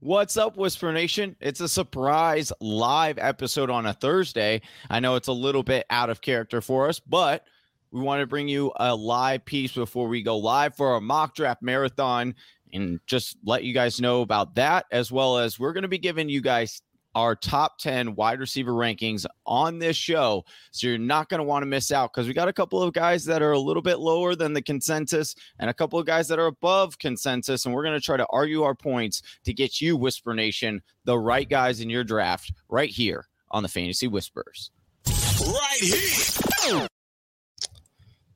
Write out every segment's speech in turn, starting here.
What's up, Whisper Nation? It's a surprise live episode on a Thursday. I know it's a little bit out of character for us, but we want to bring you a live piece before we go live for our mock draft marathon and just let you guys know about that, as well as we're going to be giving you guys our top 10 wide receiver rankings on this show. So you're not going to want to miss out because we got a couple of guys that are a little bit lower than the consensus and a couple of guys that are above consensus. And we're going to try to argue our points to get you, Whisper Nation, the right guys in your draft right here on the Fantasy Whispers. Right here.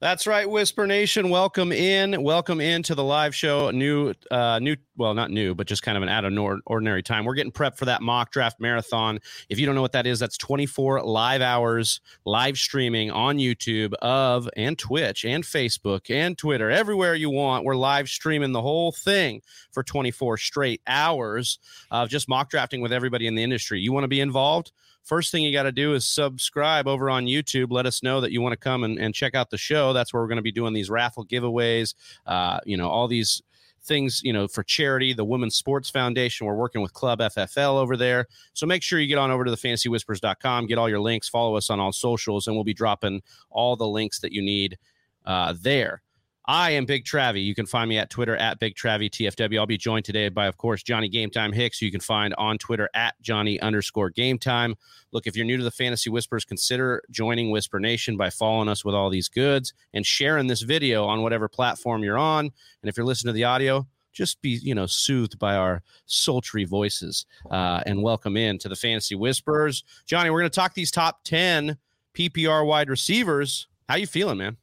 That's right, Whisper Nation. Welcome in. Welcome into the live show. New, uh, new, well, not new, but just kind of an out of ordinary time. We're getting prepped for that mock draft marathon. If you don't know what that is, that's 24 live hours live streaming on YouTube of and Twitch and Facebook and Twitter, everywhere you want. We're live streaming the whole thing for 24 straight hours of just mock drafting with everybody in the industry. You want to be involved? First thing you got to do is subscribe over on YouTube. Let us know that you want to come and, and check out the show. That's where we're going to be doing these raffle giveaways, uh, you know, all these things, you know, for charity, the Women's Sports Foundation. We're working with Club FFL over there. So make sure you get on over to the fantasywhispers.com, get all your links, follow us on all socials, and we'll be dropping all the links that you need uh, there. I am Big Travie. You can find me at Twitter at Big Travie TFW. I'll be joined today by, of course, Johnny Game Time Hicks, who you can find on Twitter at Johnny underscore Game Time. Look, if you're new to the Fantasy Whispers, consider joining Whisper Nation by following us with all these goods and sharing this video on whatever platform you're on. And if you're listening to the audio, just be you know soothed by our sultry voices uh, and welcome in to the Fantasy Whispers. Johnny, we're going to talk these top ten PPR wide receivers. How you feeling, man?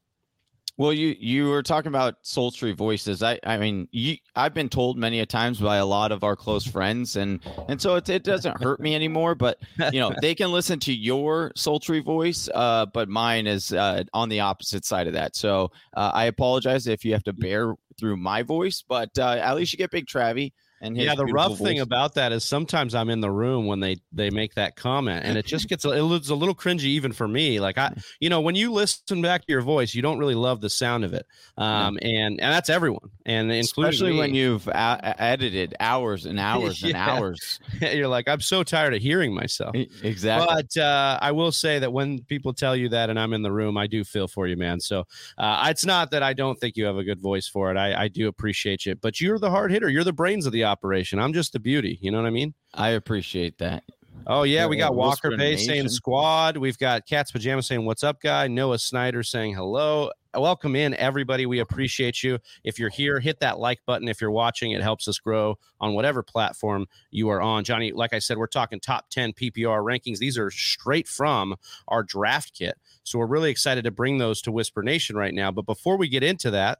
Well, you you were talking about sultry voices. I I mean, you I've been told many a times by a lot of our close friends, and and so it it doesn't hurt me anymore. But you know, they can listen to your sultry voice, uh, but mine is uh, on the opposite side of that. So uh, I apologize if you have to bear through my voice, but uh, at least you get Big Travie. And yeah, the rough voice. thing about that is sometimes I'm in the room when they they make that comment, and it just gets a, it's a little cringy even for me. Like I, you know, when you listen back to your voice, you don't really love the sound of it, um, and and that's everyone, and especially when you've a- edited hours and hours and hours. You're like, I'm so tired of hearing myself. Exactly. But uh, I will say that when people tell you that, and I'm in the room, I do feel for you, man. So uh, it's not that I don't think you have a good voice for it. I, I do appreciate you, but you're the hard hitter. You're the brains of the operation. I'm just the beauty. You know what I mean? I appreciate that. Oh yeah, we got Walker Bay saying squad. We've got Cat's Pajama saying what's up, guy. Noah Snyder saying hello. Welcome in, everybody. We appreciate you. If you're here, hit that like button. If you're watching, it helps us grow on whatever platform you are on. Johnny, like I said, we're talking top 10 PPR rankings. These are straight from our draft kit. So we're really excited to bring those to Whisper Nation right now. But before we get into that,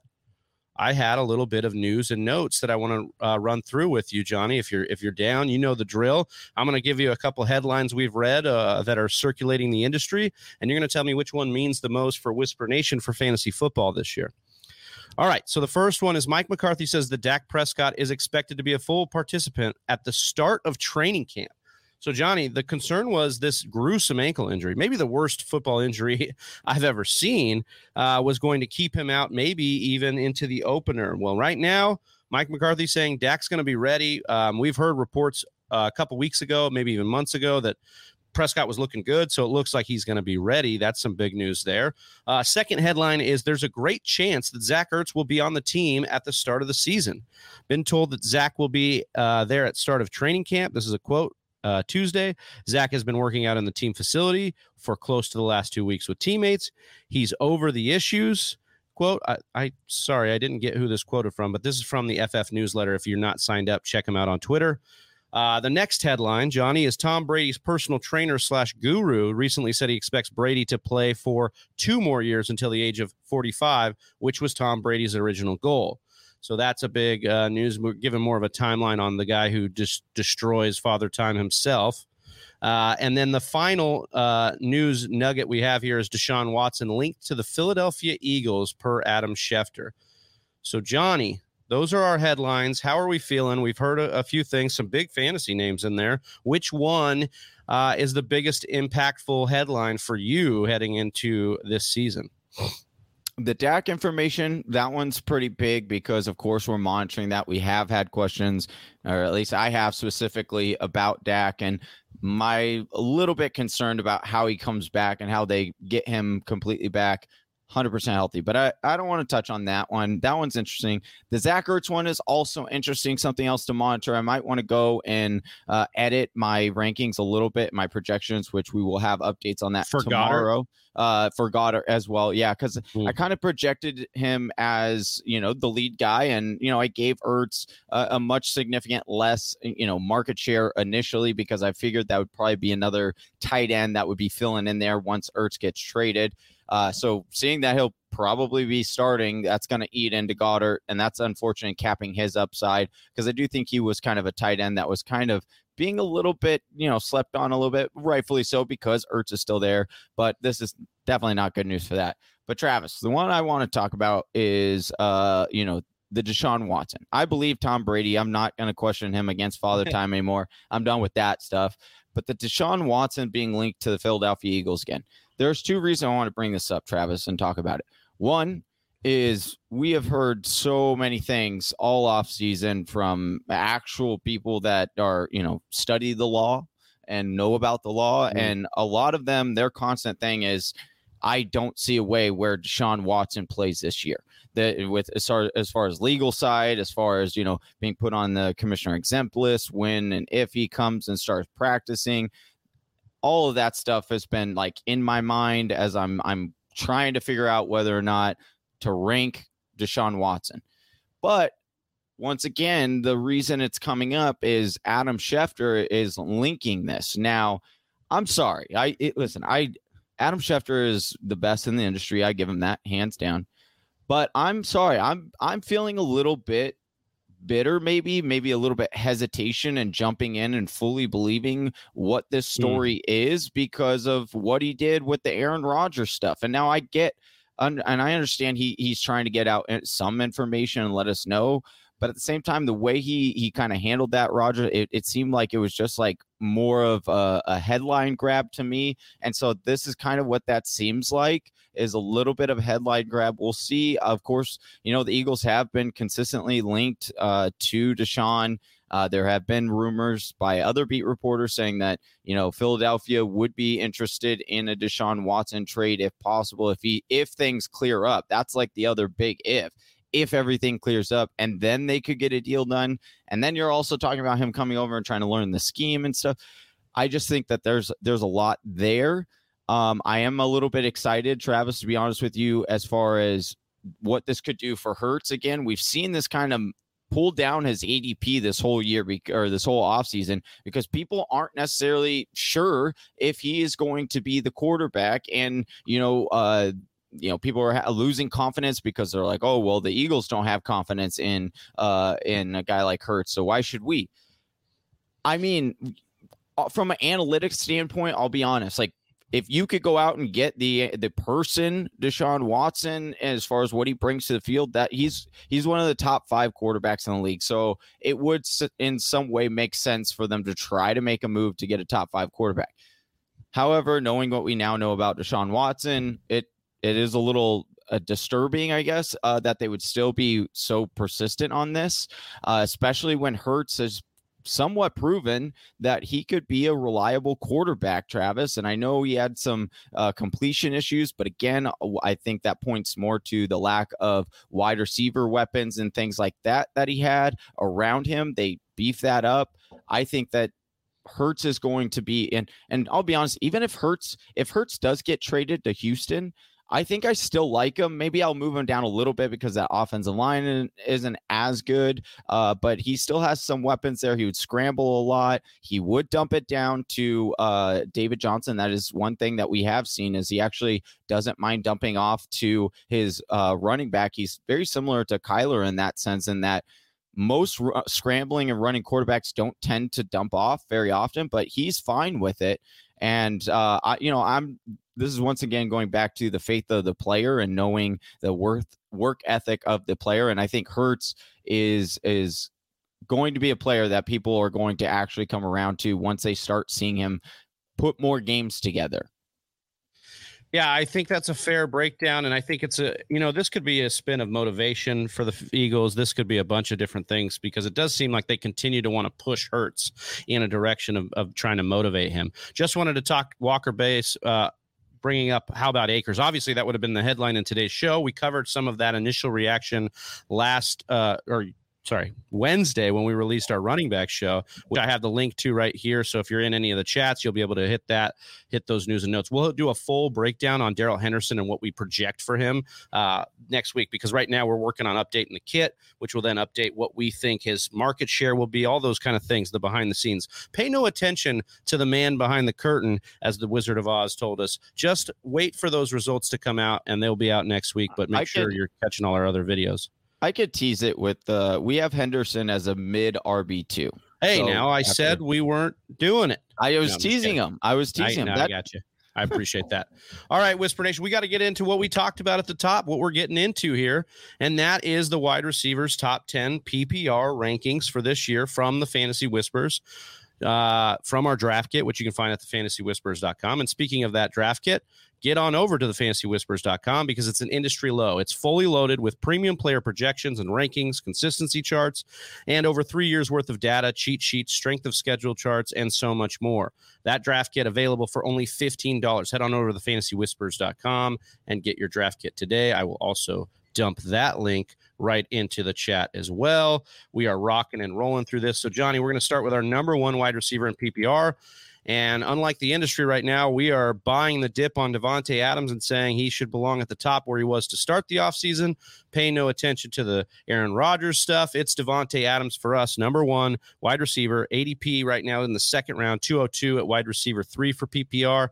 I had a little bit of news and notes that I want to uh, run through with you, Johnny. If you're if you're down, you know the drill. I'm going to give you a couple headlines we've read uh, that are circulating the industry, and you're going to tell me which one means the most for Whisper Nation for fantasy football this year. All right. So the first one is Mike McCarthy says that Dak Prescott is expected to be a full participant at the start of training camp. So, Johnny, the concern was this gruesome ankle injury, maybe the worst football injury I've ever seen, uh, was going to keep him out, maybe even into the opener. Well, right now, Mike McCarthy saying Dak's going to be ready. Um, we've heard reports uh, a couple weeks ago, maybe even months ago, that Prescott was looking good, so it looks like he's going to be ready. That's some big news there. Uh, second headline is there's a great chance that Zach Ertz will be on the team at the start of the season. Been told that Zach will be uh, there at start of training camp. This is a quote uh, Tuesday. Zach has been working out in the team facility for close to the last two weeks with teammates. He's over the issues. Quote, I, I sorry, I didn't get who this quoted from, but this is from the FF newsletter. If you're not signed up, check him out on Twitter. Uh, the next headline, Johnny, is Tom Brady's personal trainer slash guru recently said he expects Brady to play for two more years until the age of 45, which was Tom Brady's original goal. So that's a big uh, news. We're giving more of a timeline on the guy who just destroys Father Time himself. Uh, and then the final uh, news nugget we have here is Deshaun Watson linked to the Philadelphia Eagles per Adam Schefter. So, Johnny, those are our headlines. How are we feeling? We've heard a, a few things, some big fantasy names in there. Which one uh, is the biggest impactful headline for you heading into this season? The Dak information, that one's pretty big because, of course, we're monitoring that. We have had questions, or at least I have specifically about Dak, and my a little bit concerned about how he comes back and how they get him completely back 100% healthy. But I, I don't want to touch on that one. That one's interesting. The Zach Ertz one is also interesting. Something else to monitor. I might want to go and uh, edit my rankings a little bit, my projections, which we will have updates on that for tomorrow. Uh, for Goedert as well. Yeah, because. I kind of projected him as, you know, the lead guy. And, you know, I gave Ertz a, a much significant less, you know, market share initially because I figured that would probably be another tight end that would be filling in there once Ertz gets traded. Uh, so seeing that he'll probably be starting, that's going to eat into Goedert, and that's unfortunate capping his upside because I do think he was kind of a tight end that was kind of being a little bit, you know, slept on a little bit, rightfully so because Ertz is still there. But this is definitely not good news for that. But Travis, the one I want to talk about is, uh, you know, the Deshaun Watson. I believe Tom Brady. I'm not going to question him against father time anymore. I'm done with that stuff. But the Deshaun Watson being linked to the Philadelphia Eagles again. There's two reasons I want to bring this up, Travis, and talk about it. One is we have heard so many things all off season from actual people that are, you know, study the law and know about the law. Mhm. And a lot of them, their constant thing is, I don't see a way where Deshaun Watson plays this year. That with as far, as far as legal side, as far as you know, being put on the commissioner exempt list when and if he comes and starts practicing, all of that stuff has been like in my mind as I'm I'm trying to figure out whether or not to rank Deshaun Watson. But once again, the reason it's coming up is Adam Schefter is linking this. Now, I'm sorry. I it, listen. I Adam Schefter is the best in the industry. I give him that hands down. But I'm sorry. I'm I'm feeling a little bit bitter maybe maybe a little bit hesitation and jumping in and fully believing what this story is because of what he did with the Aaron Rodgers stuff. And now I get and I understand he he's trying to get out uh, some information and let us know, but at the same time the way he he kind of handled that Roger it, it seemed like it was just like more of a, a headline grab to me. And so this is kind of what that seems like is a little bit of headline grab. We'll see. Of course, you know, the Eagles have been consistently linked uh, to Deshaun. Uh, there have been rumors by other beat reporters saying that you know Philadelphia would be interested in a Deshaun Watson trade if possible, if he if things clear up. That's like the other big if. If everything clears up, and then they could get a deal done, and then you're also talking about him coming over and trying to learn the scheme and stuff. I just think that there's there's a lot there. Um, I am a little bit excited, Travis, to be honest with you, as far as what this could do for Hurts. Again, we've seen this kind of pull down his ADP this whole year or this whole offseason because people aren't necessarily sure if he is going to be the quarterback. And, you know, uh, you know people are losing confidence because they're like oh well the eagles don't have confidence in uh in a guy like Hurts so why should we i mean uh, from an analytics standpoint i'll be honest like if you could go out and get the the person Deshaun Watson as far as what he brings to the field, that he's he's one of the top five quarterbacks in the league. So it would in some way make sense for them to try to make a move to get a top five quarterback. However, knowing what we now know about Deshaun Watson, it it is a little uh, disturbing, I guess, uh, that they would still be so persistent on this, uh, especially when Hurts has somewhat proven that he could be a reliable quarterback, Travis. And I know he had some uh, completion issues, but again, I think that points more to the lack of wide receiver weapons and things like that that he had around him. They beef that up. I think that Hurts is going to be and and I'll be honest, even if Hurts if Hurts does get traded to Houston, I think I still like him. Maybe I'll move him down a little bit because that offensive line isn't as good. Uh, but he still has some weapons there. He would scramble a lot. He would dump it down to uh, David Johnson. That is one thing that we have seen is he actually doesn't mind dumping off to his uh, running back. He's very similar to Kyler in that sense, in that most r- scrambling and running quarterbacks don't tend to dump off very often, but he's fine with it. And uh, I, you know, I'm. This is once again going back to the faith of the player and knowing the worth work ethic of the player. And I think Hurts is is going to be a player that people are going to actually come around to once they start seeing him put more games together. Yeah, I think that's a fair breakdown. And I think it's a, you know, this could be a spin of motivation for the Eagles. This could be a bunch of different things because it does seem like they continue to want to push Hurts in a direction of, of trying to motivate him. Just wanted to talk Walker Base. Uh, bringing up how about Akers? Obviously, that would have been the headline in today's show. We covered some of that initial reaction last uh, or sorry, Wednesday when we released our running back show, which I have the link to right here. So if you're in any of the chats, you'll be able to hit that, hit those news and notes. We'll do a full breakdown on Darrell Henderson and what we project for him uh, next week because right now we're working on updating the kit, which will then update what we think his market share will be, all those kind of things, the behind the scenes. Pay no attention to the man behind the curtain, as the Wizard of Oz told us. Just wait for those results to come out and they'll be out next week, but make I sure could, you're catching all our other videos. I could tease it with the uh, we have Henderson as a mid RB two. Hey, so now I after, said we weren't doing it. I was no, teasing him. I was teasing I, him. No, that, I got you. I appreciate that. All right, Whisper Nation, we got to get into what we talked about at the top, what we're getting into here, and that is the wide receivers top 10 PPR rankings for this year from the Fantasy Whispers, uh, from our draft kit, which you can find at the thefantasywhispers.com. And speaking of that draft kit, get on over to the fantasywhispers.com because it's an industry low. It's fully loaded with premium player projections and rankings, consistency charts, and over three years worth of data, cheat sheets, strength of schedule charts, and so much more. That draft kit available for only $15. Head on over to the fantasywhispers.com and get your draft kit today. I will also dump that link right into the chat as well. We are rocking and rolling through this. So, Johnny, we're going to start with our number one wide receiver in PPR. And unlike the industry right now, we are buying the dip on Davante Adams and saying he should belong at the top where he was to start the offseason. Pay no attention to the Aaron Rodgers stuff. It's Davante Adams for us, number one wide receiver, ADP right now in the second round, 202 at wide receiver three for PPR.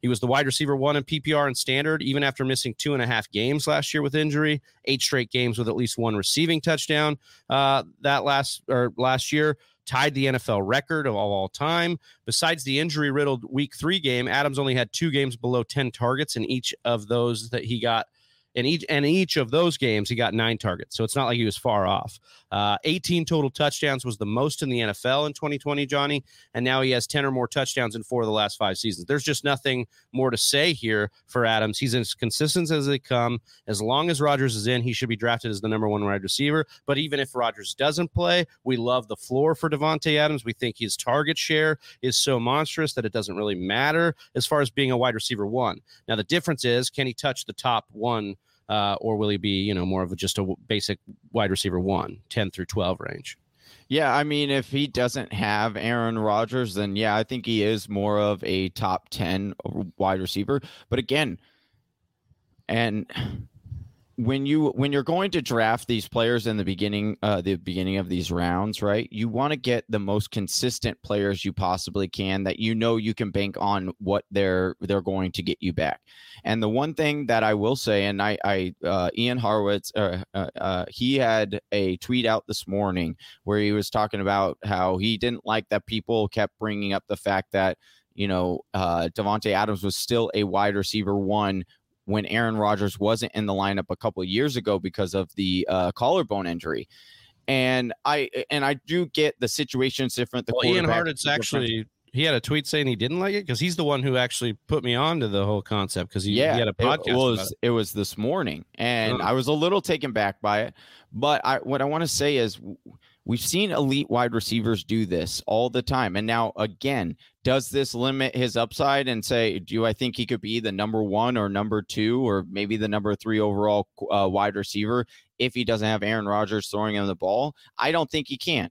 He was the wide receiver one in PPR and standard, even after missing two and a half games last year with injury. Eight straight games with at least one receiving touchdown. Uh, that last or last year, tied the NFL record of all, time. Besides the injury riddled week three game, Adams only had two games below 10 targets in each of those that he got in each and each of those games he got nine targets so it's not like he was far off. Uh, 18 total touchdowns was the most in the nfl in 2020 johnny and now he has 10 or more touchdowns in four of the last five seasons. There's just nothing more to say here for adams. He's as consistent as they come. As long as rodgers is in he should be drafted as the number one wide receiver. But even if rodgers doesn't play we love the floor for davante adams. We think his target share is so monstrous that it doesn't really matter as far as being a wide receiver one. Now the difference is can he touch the top one uh, or will he be, you know, more of just a basic wide receiver one, 10 through 12 range? Yeah, I mean, if he doesn't have Aaron Rodgers, then yeah, I think he is more of a top 10 wide receiver. But again, and when you when you're going to draft these players in the beginning uh the beginning of these rounds right you want to get the most consistent players you possibly can that you know you can bank on what they're they're going to get you back. And the one thing that i will say and i i uh, ian hartitz uh, uh, uh he had a tweet out this morning where he was talking about how he didn't like that people kept bringing up the fact that you know, uh, Davante Adams was still a wide receiver one when Aaron Rodgers wasn't in the lineup a couple years ago because of the uh, collarbone injury. And I and I do get the situation's different. The well, Ian Hartitz actually he had a tweet saying he didn't like it because he's the one who actually put me on to the whole concept because he, yeah, he had a podcast. It was it. it. was this morning, and. I was a little taken back by it. But I what I want to say is We've seen elite wide receivers do this all the time. And now, again, does this limit his upside and say, do I think he could be the number one or number two or maybe the number three overall uh, wide receiver if he doesn't have Aaron Rodgers throwing him the ball? I don't think he can.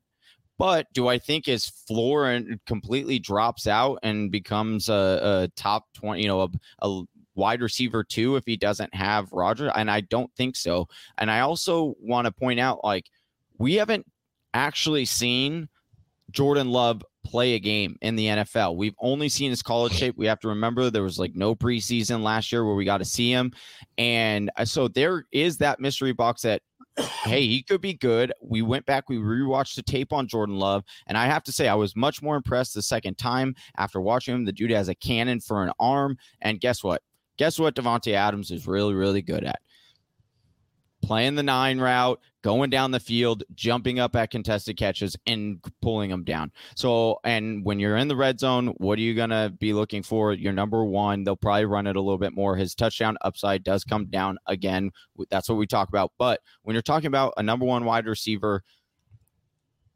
But do I think his floor and completely drops out and becomes a, a top 20, you know, a, a wide receiver two if he doesn't have Roger? And I don't think so. And I also want to point out, like, we haven't actually seen Jordan Love play a game in the NFL. We've only seen his college shape. We have to remember there was like no preseason last year where we got to see him. And uh, so there is that mystery box that, hey, he could be good. We went back, we rewatched the tape on Jordan Love. And I have to say, I was much more impressed the second time after watching him. The dude has a cannon for an arm. And guess what? Guess what Davante Adams is really, really good at? Playing the nine route, going down the field, jumping up at contested catches, and pulling them down. So, and when you're in the red zone, what are you going to be looking for? Your number one, they'll probably run it a little bit more. His touchdown upside does come down again. That's what we talk about. But when you're talking about a number one wide receiver,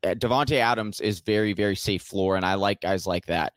eh, Davante Adams is very, very safe floor, and I like guys like that.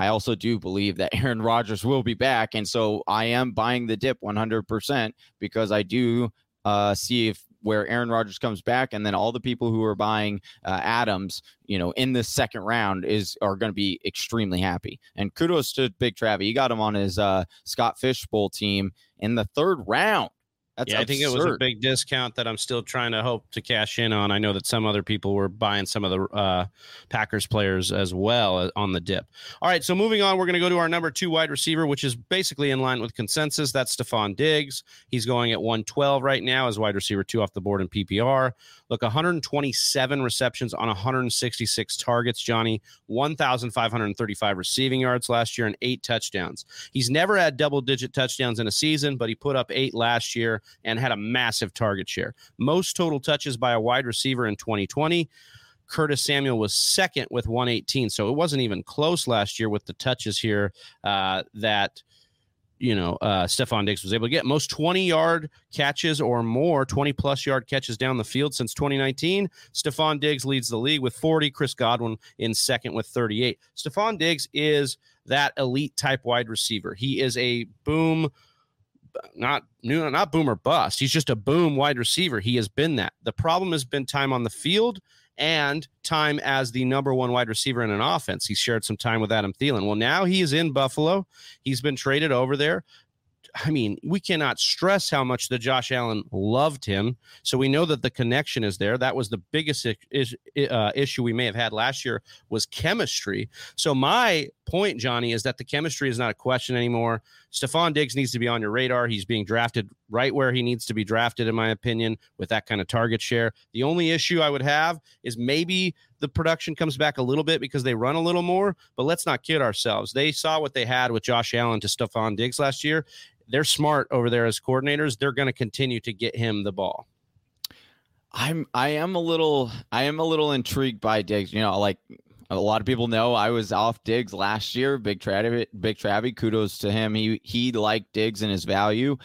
I also do believe that Aaron Rodgers will be back. And so I am buying the dip 100% because I do uh, see if where Aaron Rodgers comes back, and then all the people who are buying uh, Adams, you know, in the second round is are going to be extremely happy. And kudos to Big Travie, he got him on his uh, Scott Fishbowl team in the third round. That's yeah, absurd. I think it was a big discount that I'm still trying to hope to cash in on. I know that some other people were buying some of the uh, Packers players as well uh, on the dip. All right, so moving on, we're going to go to our number two wide receiver, which is basically in line with consensus. That's Stefon Diggs. He's going at 112 right now as wide receiver two off the board in PPR. Look, 127 receptions on 166 targets, Johnny, 1,535 receiving yards last year, and eight touchdowns. He's never had double digit touchdowns in a season, but he put up eight last year and had a massive target share. Most total touches by a wide receiver in 2020. Curtis Samuel was second with 118. So it wasn't even close last year with the touches here uh, that you know, uh, Stefon Diggs was able to get most 20 yard catches or more, 20 plus yard catches down the field since 2019. Stefon Diggs leads the league with 40. Chris Godwin in second with 38. Stefon Diggs is that elite type wide receiver. He is a boom, not not boomer bust. He's just a boom wide receiver. He has been that. The problem has been time on the field and time as the number one wide receiver in an offense. He shared some time with Adam Thielen. Well, now he is in Buffalo. He's been traded over there. I mean, we cannot stress how much the Josh Allen loved him. So we know that the connection is there. That was the biggest is, uh, issue we may have had last year was chemistry. So my point, Johnny, is that the chemistry is not a question anymore. Stefon Diggs needs to be on your radar. He's being drafted right where he needs to be drafted, in my opinion, with that kind of target share. The only issue I would have is maybe the production comes back a little bit because they run a little more, but let's not kid ourselves. They saw what they had with Josh Allen to Stefon Diggs last year. They're smart over there as coordinators. They're going to continue to get him the ball. I'm I am a little I am a little intrigued by Diggs. You know, like a lot of people know I was off Diggs last year. Big Travie, Big Travie, kudos to him. He he liked Diggs and his value,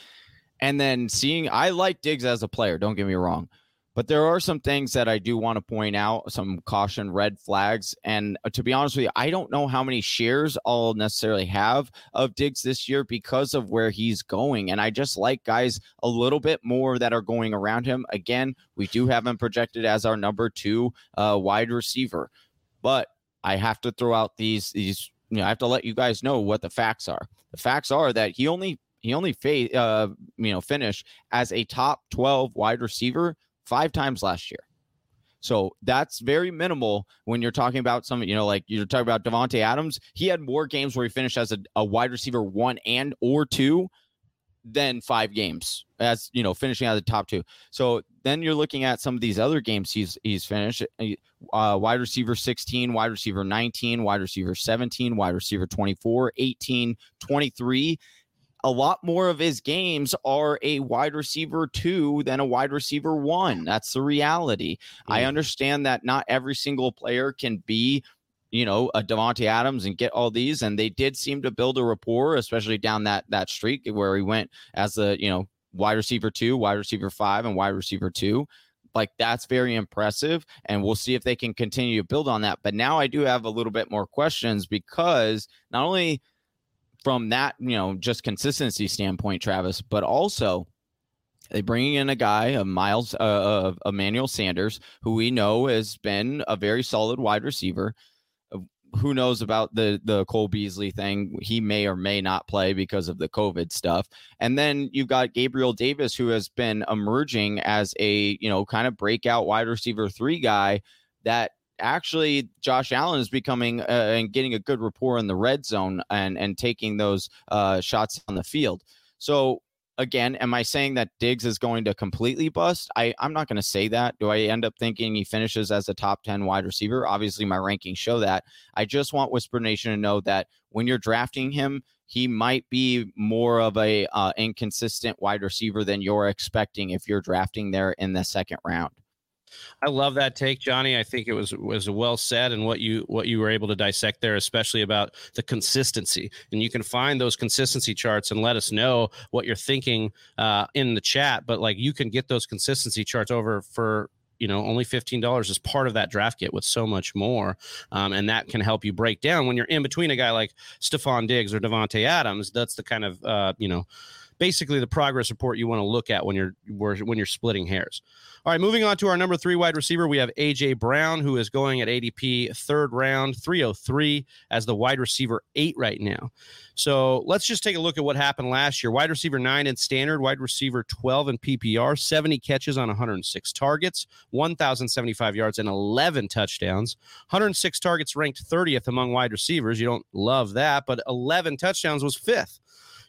and then seeing I like Diggs as a player. Don't get me wrong, but there are some things that I do want to point out, some caution red flags. And uh, to be honest with you, I don't know how many shares I'll necessarily have of Diggs this year because of where he's going. And I just like guys a little bit more that are going around him. Again, we do have him projected as our number two uh, wide receiver, but I have to throw out these these. You know, I have to let you guys know what the facts are. The facts are that he only he only fa- uh, you know finished as a top 12 wide receiver five times last year. So that's very minimal when you're talking about some, you know, like you're talking about Davante Adams. He had more games where he finished as a, a wide receiver one and or two than five games as you know finishing out the top two so then you're looking at some of these other games he's he's finished uh, wide receiver 16 wide receiver 19 wide receiver 17 wide receiver 24 18 23 a lot more of his games are a wide receiver two than a wide receiver one. That's the reality. I mm. understand that not every single player can be you know, a Davante Adams and get all these. And they did seem to build a rapport, especially down that that streak where he went as a, you know, wide receiver two, wide receiver five, and wide receiver two. Like that's very impressive. And we'll see if they can continue to build on that. But now I do have a little bit more questions because not only from that, you know, just consistency standpoint, Travis, but also they bringing in a guy, a Miles, uh, uh, Emmanuel Sanders, who we know has been a very solid wide receiver who knows about the the Cole Beasley thing? He may or may not play because of the COVID stuff. And then you've got Gabriel Davis, who has been emerging as a you know kind of breakout wide receiver three guy that actually Josh Allen is becoming uh, and getting a good rapport in the red zone and and taking those uh, shots on the field. So again, am I saying that Diggs is going to completely bust? I, I'm not going to say that. Do I end up thinking he finishes as a top 10 wide receiver? Obviously, my rankings show that. I just want Whisper Nation to know that when you're drafting him, he might be more of a uh, inconsistent wide receiver than you're expecting if you're drafting there in the second round. I love that take, Johnny. I think it was was well said and what you what you were able to dissect there, especially about the consistency. And you can find those consistency charts and let us know what you're thinking uh, in the chat. But like you can get those consistency charts over for you know only $15 is part of that draft kit with so much more um, and that can help you break down when you're in between a guy like Stefon Diggs or davante Adams that's the kind of uh, you know basically the progress report you want to look at when you're when you're splitting hairs. All right, moving on to our number three wide receiver, we have AJ Brown, who is going at ADP third round, 303 as the wide receiver eight right now. So let's just take a look at what happened last year. Wide receiver nine in standard, wide receiver 12 in PPR, 70 catches on 106 targets, 1,075 yards, and 11 touchdowns. 106 targets ranked 30th among wide receivers. You don't love that, but 11 touchdowns was fifth.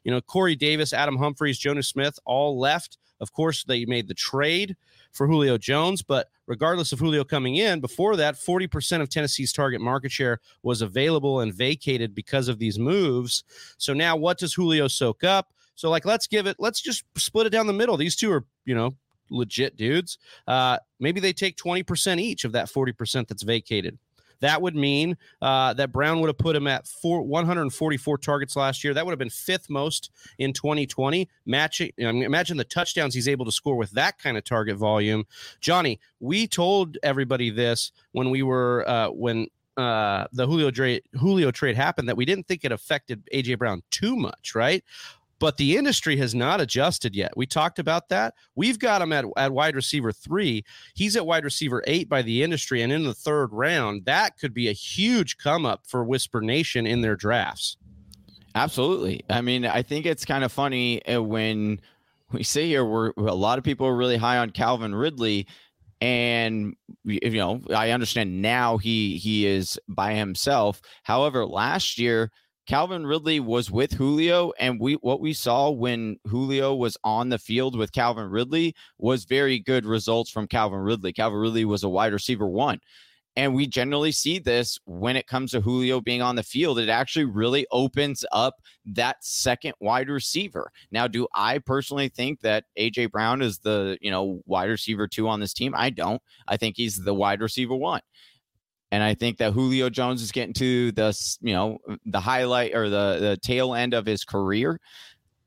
You know, Corey Davis, Adam Humphries, Jonnu Smith all left. Of course, they made the trade for Julio Jones, but regardless of Julio coming in, before that, 40% of Tennessee's target market share was available and vacated because of these moves. So now what does Julio soak up? So, like, let's give it, let's just split it down the middle. These two are, you know, legit dudes. Uh, maybe they take 20% each of that 40% that's vacated. That would mean uh, that Brown would have put him at four, 144 targets last year. That would have been fifth most in 2020. Matching, imagine the touchdowns he's able to score with that kind of target volume. Johnny, we told everybody this when we were uh, when uh, the Julio trade Julio trade happened that we didn't think it affected AJ Brown too much, right? But the industry has not adjusted yet. We talked about that. We've got him at, at wide receiver three. He's at wide receiver eight by the industry. And in the third round, that could be a huge come up for Whisper Nation in their drafts. Absolutely. I mean, I think it's kind of funny uh, when we say here we're a lot of people are really high on Calvin Ridley and you know i understand now he he is by himself however last year Calvin Ridley was with Julio, and we what we saw when Julio was on the field with Calvin Ridley was very good results from Calvin Ridley. Calvin Ridley was a wide receiver one. And we generally see this when it comes to Julio being on the field. It actually really opens up that second wide receiver. Now, do I personally think that AJ Brown is the, you know, wide receiver two on this team? I don't. I think he's the wide receiver one. And I think that Julio Jones is getting to the you know the highlight or the the tail end of his career.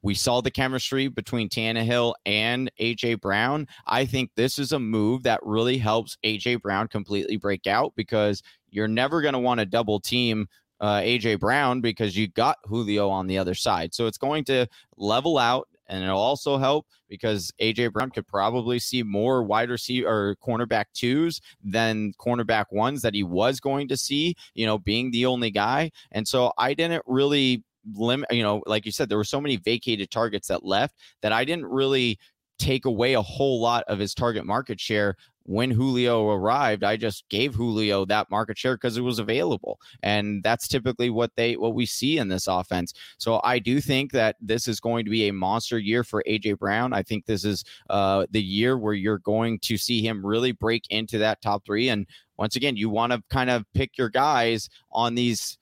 We saw the chemistry between Tannehill and AJ Brown. I think this is a move that really helps AJ Brown completely break out because you're never going to want to double team uh, AJ Brown because you got Julio on the other side. So it's going to level out and it'll also help because AJ Brown could probably see more wide receiver or cornerback twos than cornerback ones that he was going to see, you know, being the only guy. And so I didn't really limit, you know, like you said, there were so many vacated targets that left that I didn't really take away a whole lot of his target market share when Julio arrived, I just gave Julio that market share because it was available. And that's typically what they what we see in this offense. So I do think that this is going to be a monster year for AJ Brown. I think this is uh, the year where you're going to see him really break into that top three. And once again, you want to kind of pick your guys on these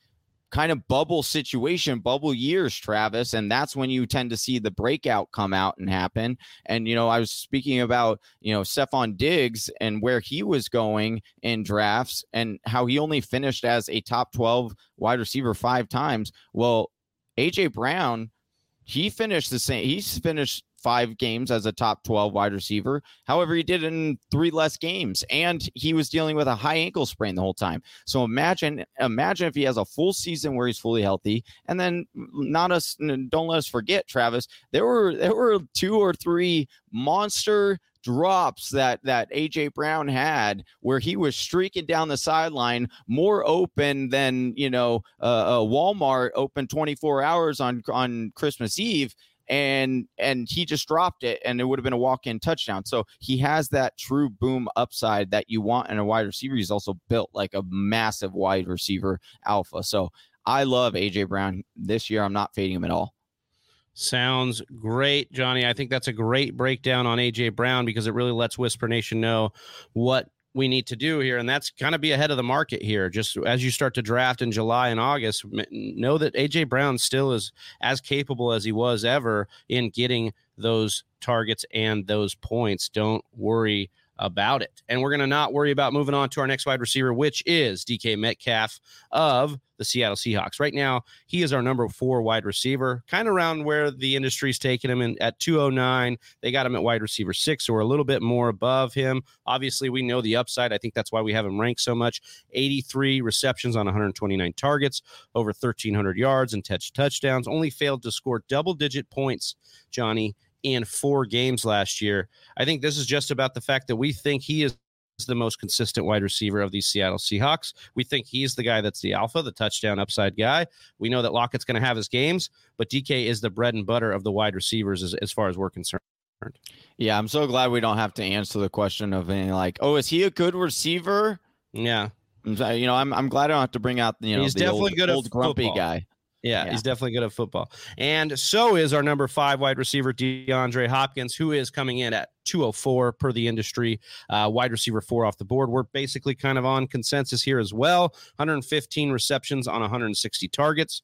kind of bubble situation, bubble years, Travis. And that's when you tend to see the breakout come out and happen. And, you know, I was speaking about, you know, Stefon Diggs and where he was going in drafts and how he only finished as a top 12 wide receiver five times. Well, AJ Brown, he finished the same. He's finished five games as a top 12 wide receiver. However, he did in three less games and he was dealing with a high ankle sprain the whole time. So imagine imagine if he has a full season where he's fully healthy and then not us don't let us forget Travis, there were there were two or three monster drops that that AJ Brown had where he was streaking down the sideline more open than you know uh, Walmart open 24 hours on on Christmas Eve and and he just dropped it and it would have been a walk-in touchdown. So he has that true boom upside that you want in a wide receiver he's also built like a massive wide receiver alpha. So i love aj brown. This year i'm not fading him at all. Sounds great, Johnny. I think that's a great breakdown on AJ Brown because it really lets Whisper Nation know what we need to do here, and that's kind of be ahead of the market here. Just as you start to draft in July and August, know that AJ Brown still is as capable as he was ever in getting those targets and those points. Don't worry about it. And we're going to not worry about moving on to our next wide receiver, which is DK Metcalf of the Seattle Seahawks. Right now, he is our number four wide receiver, kind of around where the industry's taking him in at 209. They got him at wide receiver six, so we're a little bit more above him. Obviously, we know the upside. I think that's why we have him ranked so much. 83 receptions on 129 targets, over 1,300 yards and touch touchdowns. Only failed to score double digit points, Johnny, in four games last year. I think this is just about the fact that we think he is the most consistent wide receiver of these Seattle Seahawks. We think he's the guy that's the alpha, the touchdown upside guy. We know that Lockett's going to have his games, but DK is the bread and butter of the wide receivers as, as far as we're concerned. Yeah, I'm so glad we don't have to answer the question of being like, oh, is he a good receiver? Yeah. You know, I'm I'm glad I don't have to bring out you know he's definitely old, good old grumpy football. guy. Yeah, Yeah. he's definitely good at football. And so is our number five wide receiver, DeAndre Hopkins, who is coming in at 204 per the industry, uh, wide receiver four off the board. We're basically kind of on consensus here as well 115 receptions on 160 targets.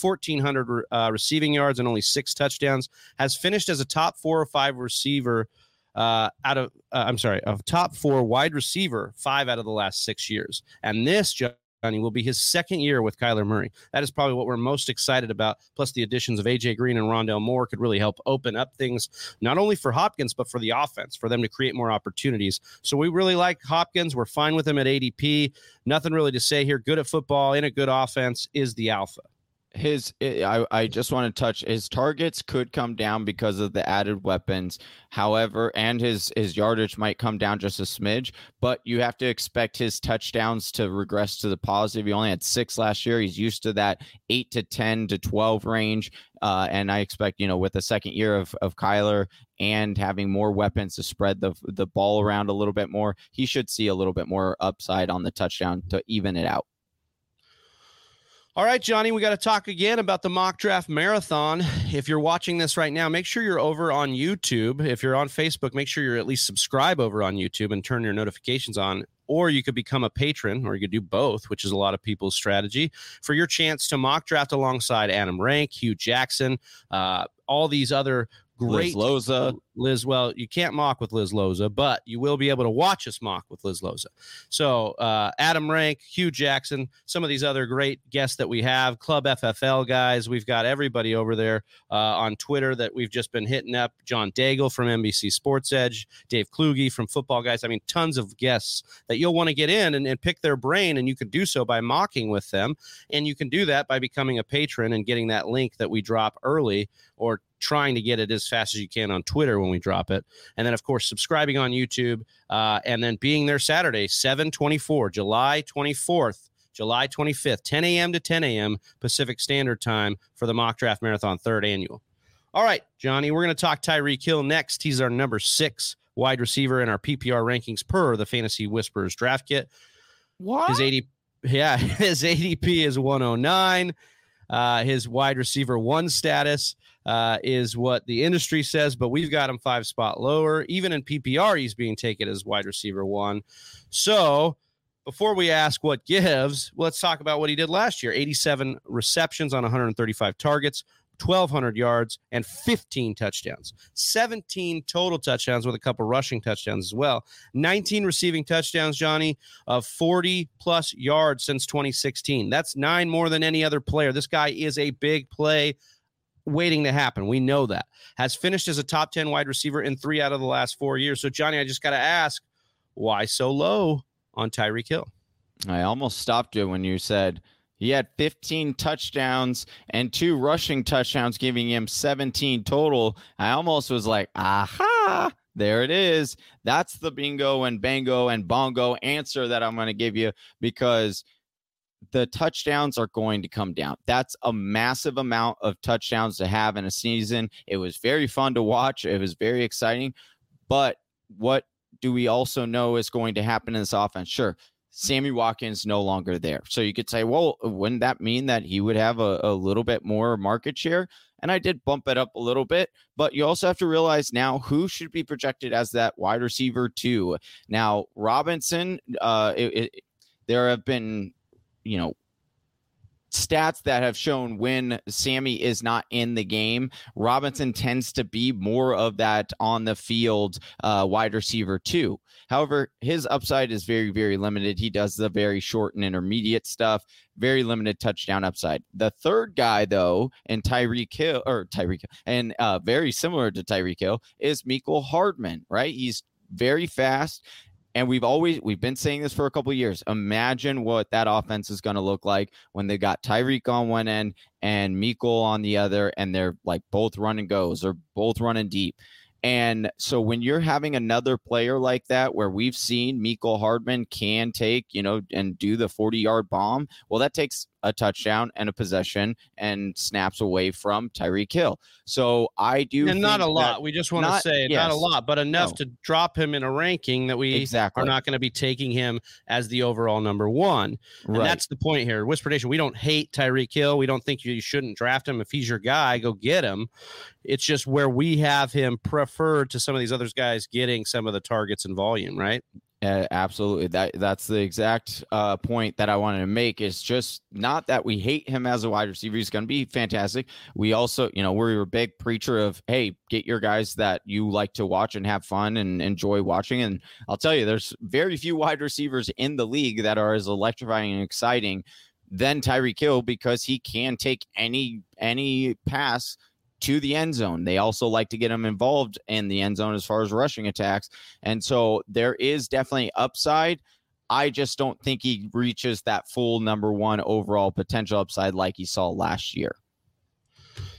1,400 uh, receiving yards and only six touchdowns. Has finished as a top four or five receiver uh, out of, uh, I'm sorry, of top four wide receiver five out of the last six years. And this, Johnny, will be his second year with Kyler Murray. That is probably what we're most excited about. Plus, the additions of AJ Green and Rondale Moore could really help open up things, not only for Hopkins, but for the offense, for them to create more opportunities. So we really like Hopkins. We're fine with him at ADP. Nothing really to say here. Good at football, in a good offense, is the alpha. His I, I just want to touch his targets could come down because of the added weapons however and his his yardage might come down just a smidge but you have to expect his touchdowns to regress to the positive. He only had six last year. He's used to that eight to 10 to 12 range uh, and i expect you know with the second year of, of kyler and having more weapons to spread the the ball around a little bit more he should see a little bit more upside on the touchdown to even it out All right, Johnny, we got to talk again about the mock draft marathon. If you're watching this right now, make sure you're over on YouTube. If you're on Facebook, make sure you're at least subscribe over on YouTube and turn your notifications on. Or you could become a patron, or you could do both, which is a lot of people's strategy for your chance to mock draft alongside Adam Rank, Hugh Jackson, uh, all these other great Liz Loza. Liz, well, you can't mock with Liz Loza, but you will be able to watch us mock with Liz Loza. So, uh, Adam Rank, Hugh Jackson, some of these other great guests that we have, Club FFL guys. We've got everybody over there uh, on Twitter that we've just been hitting up. John Daigle from NBC Sports Edge, Dave Kluge from Football Guys. I mean, tons of guests that you'll want to get in and, and pick their brain, and you can do so by mocking with them. And you can do that by becoming a patron and getting that link that we drop early or trying to get it as fast as you can on Twitter when we drop it. And then, of course, subscribing on YouTube uh, and then being there Saturday, 724, July 24th, July 25th, 10 a.m. to 10 a.m. Pacific Standard Time for the Mock Draft Marathon third annual. All right, Johnny, we're going to talk Tyreek Hill next. He's our number six wide receiver in our PPR rankings per the Fantasy Whispers draft kit. What? His 80, yeah, his ADP is 109. Uh, his wide receiver one status uh, is what the industry says, but we've got him five spot lower. Even in PPR, he's being taken as wide receiver one. So before we ask what gives, let's talk about what he did last year 87 receptions on 135 targets. 1,200 yards and 15 touchdowns, 17 total touchdowns with a couple rushing touchdowns as well. 19 receiving touchdowns, Johnny, of 40 plus yards since 2016. That's nine more than any other player. This guy is a big play waiting to happen. We know that. Has finished as a top 10 wide receiver in three out of the last four years. So, Johnny, I just got to ask, why so low on Tyreek Hill? I almost stopped you when you said he had 15 touchdowns and two rushing touchdowns, giving him 17 total. I almost was like, aha, there it is. That's the bingo and bango and bongo answer that I'm going to give you because the touchdowns are going to come down. That's a massive amount of touchdowns to have in a season. It was very fun to watch, it was very exciting. But what do we also know is going to happen in this offense? Sure, Sammy Watkins no longer there. So you could say, well, wouldn't that mean that he would have a, a little bit more market share? and I did bump it up a little bit. But you also have to realize now who should be projected as that wide receiver two. Now Robinson, uh, it, it, there have been, you know, stats that have shown when Sammy is not in the game, Robinson tends to be more of that on the field uh, wide receiver two. However, his upside is very, very limited. He does the very short and intermediate stuff, very limited touchdown upside. The third guy, though, and Tyreek Hill, or Tyreek, and uh, very similar to Tyreek Hill, is Mecole Hardman, right? He's very fast and we've always we've been saying this for a couple years. Imagine what that offense is going to look like when they got Tyreek on one end and Mecole on the other, and they're like both running goes or both running deep. And so when you're having another player like that, where we've seen Mecole Hardman can take, you know, and do the 40 yard bomb, well, that takes a touchdown and a possession and snaps away from Tyreek Hill. So I do, and not a lot. We just want to say yes, not a lot, but enough no. to drop him in a ranking that we exactly. are not going to be taking him as the overall number one. And that's the point here. Whisper Nation, we don't hate Tyreek Hill. We don't think you shouldn't draft him. If he's your guy, go get him. It's just where we have him preferred to some of these other guys getting some of the targets and volume, right? Uh, absolutely. That that's the exact uh, point that I wanted to make. It's just not that we hate him as a wide receiver. He's going to be fantastic. We also, you know, we're a big preacher of hey, get your guys that you like to watch and have fun and enjoy watching. And I'll tell you, there's very few wide receivers in the league that are as electrifying and exciting than Tyreek Hill because he can take any any pass to the end zone. They also like to get him involved in the end zone as far as rushing attacks. And so there is definitely upside. I just don't think he reaches that full number one overall potential upside like he saw last year.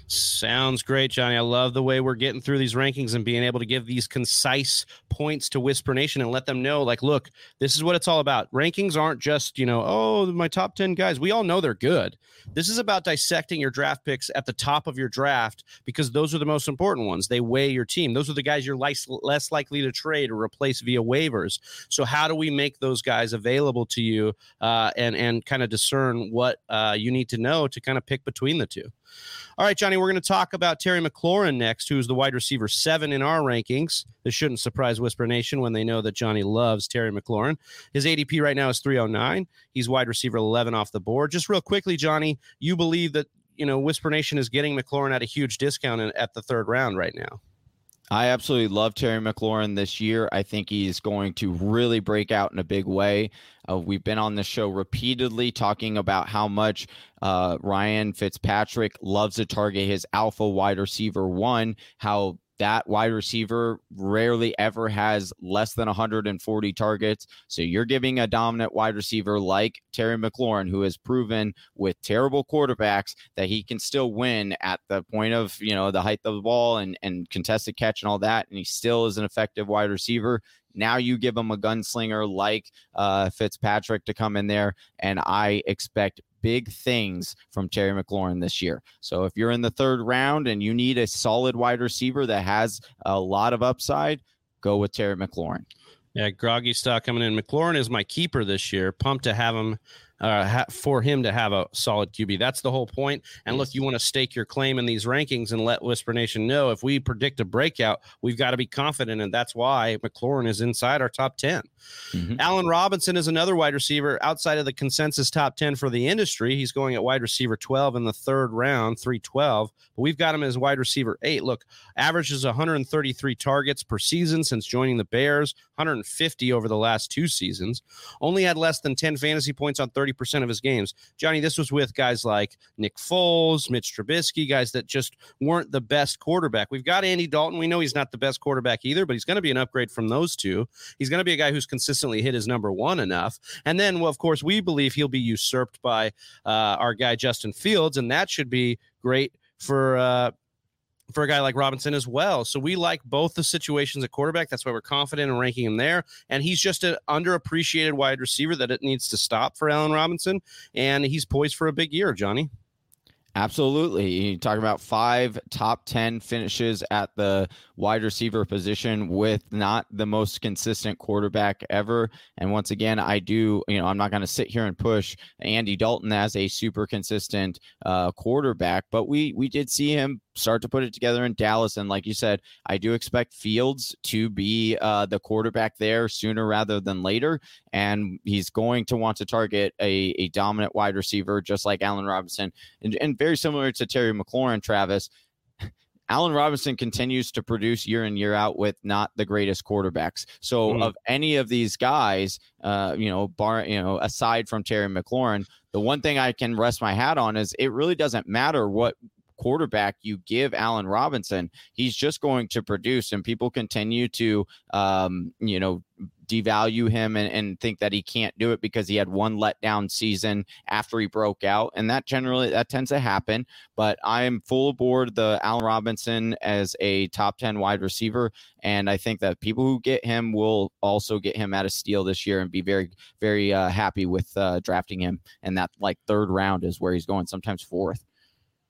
Sounds great, Johnny. I love the way we're getting through these rankings and being able to give these concise points to Whisper Nation and let them know, like, look, this is what it's all about. Rankings aren't just, you know, oh, my top 10 guys. We all know they're good. This is about dissecting your draft picks at the top of your draft because those are the most important ones. They weigh your team. Those are the guys you're less, less likely to trade or replace via waivers. So, how do we make those guys available to you uh, and, and kind of discern what uh, you need to know to kind of pick between the two? All right, Johnny, we're going to talk about Terry McLaurin next, who's the wide receiver seven in our rankings. This shouldn't surprise Whisper Nation when they know that Johnny loves Terry McLaurin. His ADP right now is 309. He's wide receiver 11 off the board. Just real quickly, Johnny, you believe that, you know, Whisper Nation is getting McLaurin at a huge discount at the third round right now. I absolutely love Terry McLaurin this year. I think he's going to really break out in a big way. Uh, we've been on the show repeatedly talking about how much uh, Ryan Fitzpatrick loves to target his alpha wide receiver one, how that wide receiver rarely ever has less than 140 targets. So you're giving a dominant wide receiver like Terry McLaurin, who has proven with terrible quarterbacks that he can still win at the point of, you know, the height of the ball and, and contested catch and all that. And he still is an effective wide receiver. Now you give him a gunslinger like uh, Fitzpatrick to come in there, and I expect big things from Terry McLaurin this year. So if you're in the third round and you need a solid wide receiver that has a lot of upside, go with Terry McLaurin. Yeah, groggy stock coming in. McLaurin is my keeper this year. Pumped to have him uh, ha- for him to have a solid QB. That's the whole point. And look, you want to stake your claim in these rankings and let Whisper Nation know if we predict a breakout, we've got to be confident. And that's why McLaurin is inside our top 10. Mm-hmm. Allen Robinson is another wide receiver outside of the consensus top 10 for the industry. He's going at wide receiver 12 in the third round, 312. But we've got him as wide receiver eight. Look, averages 133 targets per season since joining the Bears, 150 over the last two seasons. Only had less than 10 fantasy points on 30 30% of his games. Johnny, this was with guys like Nick Foles, Mitch Trubisky, guys that just weren't the best quarterback. We've got Andy Dalton. We know he's not the best quarterback either, but he's going to be an upgrade from those two. He's going to be a guy who's consistently hit his number one enough. And then, well, of course, we believe he'll be usurped by uh, our guy, Justin Fields, and that should be great for uh, for a guy like Robinson as well. So we like both the situations at quarterback. That's why we're confident in ranking him there. And he's just an underappreciated wide receiver that it needs to stop for Allen Robinson. And he's poised for a big year, Johnny. Absolutely. You talk about five top 10 finishes at the wide receiver position with not the most consistent quarterback ever. And once again, I do, you know, I'm not going to sit here and push Andy Dalton as a super consistent uh, quarterback, but we we did see him start to put it together in Dallas. And like you said, I do expect Fields to be uh, the quarterback there sooner rather than later. And he's going to want to target a, a dominant wide receiver, just like Allen Robinson, and, and very similar to Terry McLaurin, Travis. Allen Robinson continues to produce year in year out with not the greatest quarterbacks. So mm. of any of these guys, uh, you know, bar you know, aside from Terry McLaurin, the one thing I can rest my hat on is it really doesn't matter what quarterback you give Allen Robinson, he's just going to produce, and people continue to, um, you know, devalue him and, and think that he can't do it because he had one letdown season after he broke out and that generally that tends to happen but i am full aboard the allen robinson as a top 10 wide receiver and i think that people who get him will also get him at a steal this year and be very very uh, happy with uh, drafting him and that like third round is where he's going sometimes fourth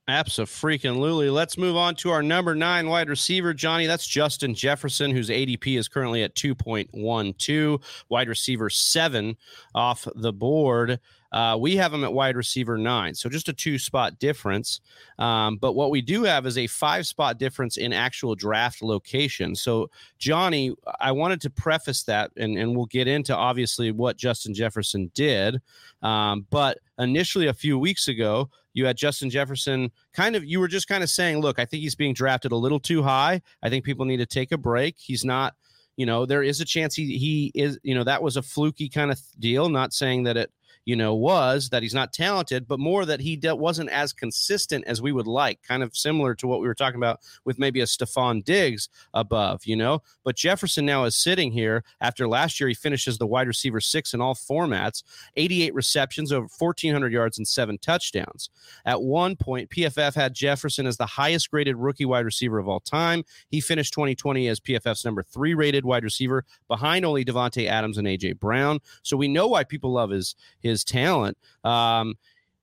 Absolutely. Let's move on to our number nine wide receiver, Johnny. That's Justin Jefferson, whose ADP is currently at 2.12, wide receiver seven off the board. Uh, we have him at wide receiver nine, so just a two spot difference. Um, but what we do have is a five spot difference in actual draft location. So, Johnny, I wanted to preface that, and, and we'll get into obviously what Justin Jefferson did. Um, but initially, a few weeks ago, you had Justin Jefferson kind of, you were just kind of saying, look, I think he's being drafted a little too high. I think people need to take a break. He's not, you know, there is a chance he, he is, you know, that was a fluky kind of deal. Not saying that it, you know, was that he's not talented, but more that he de- wasn't as consistent as we would like, kind of similar to what we were talking about with maybe a Stefon Diggs above, you know. But Jefferson now is sitting here after last year, he finishes the wide receiver six in all formats, 88 receptions, over 1,400 yards, and seven touchdowns. At one point, PFF had Jefferson as the highest graded rookie wide receiver of all time. He finished 2020 as PFF's number three rated wide receiver, behind only Davante Adams and AJ Brown. So we know why people love his his his talent. Um,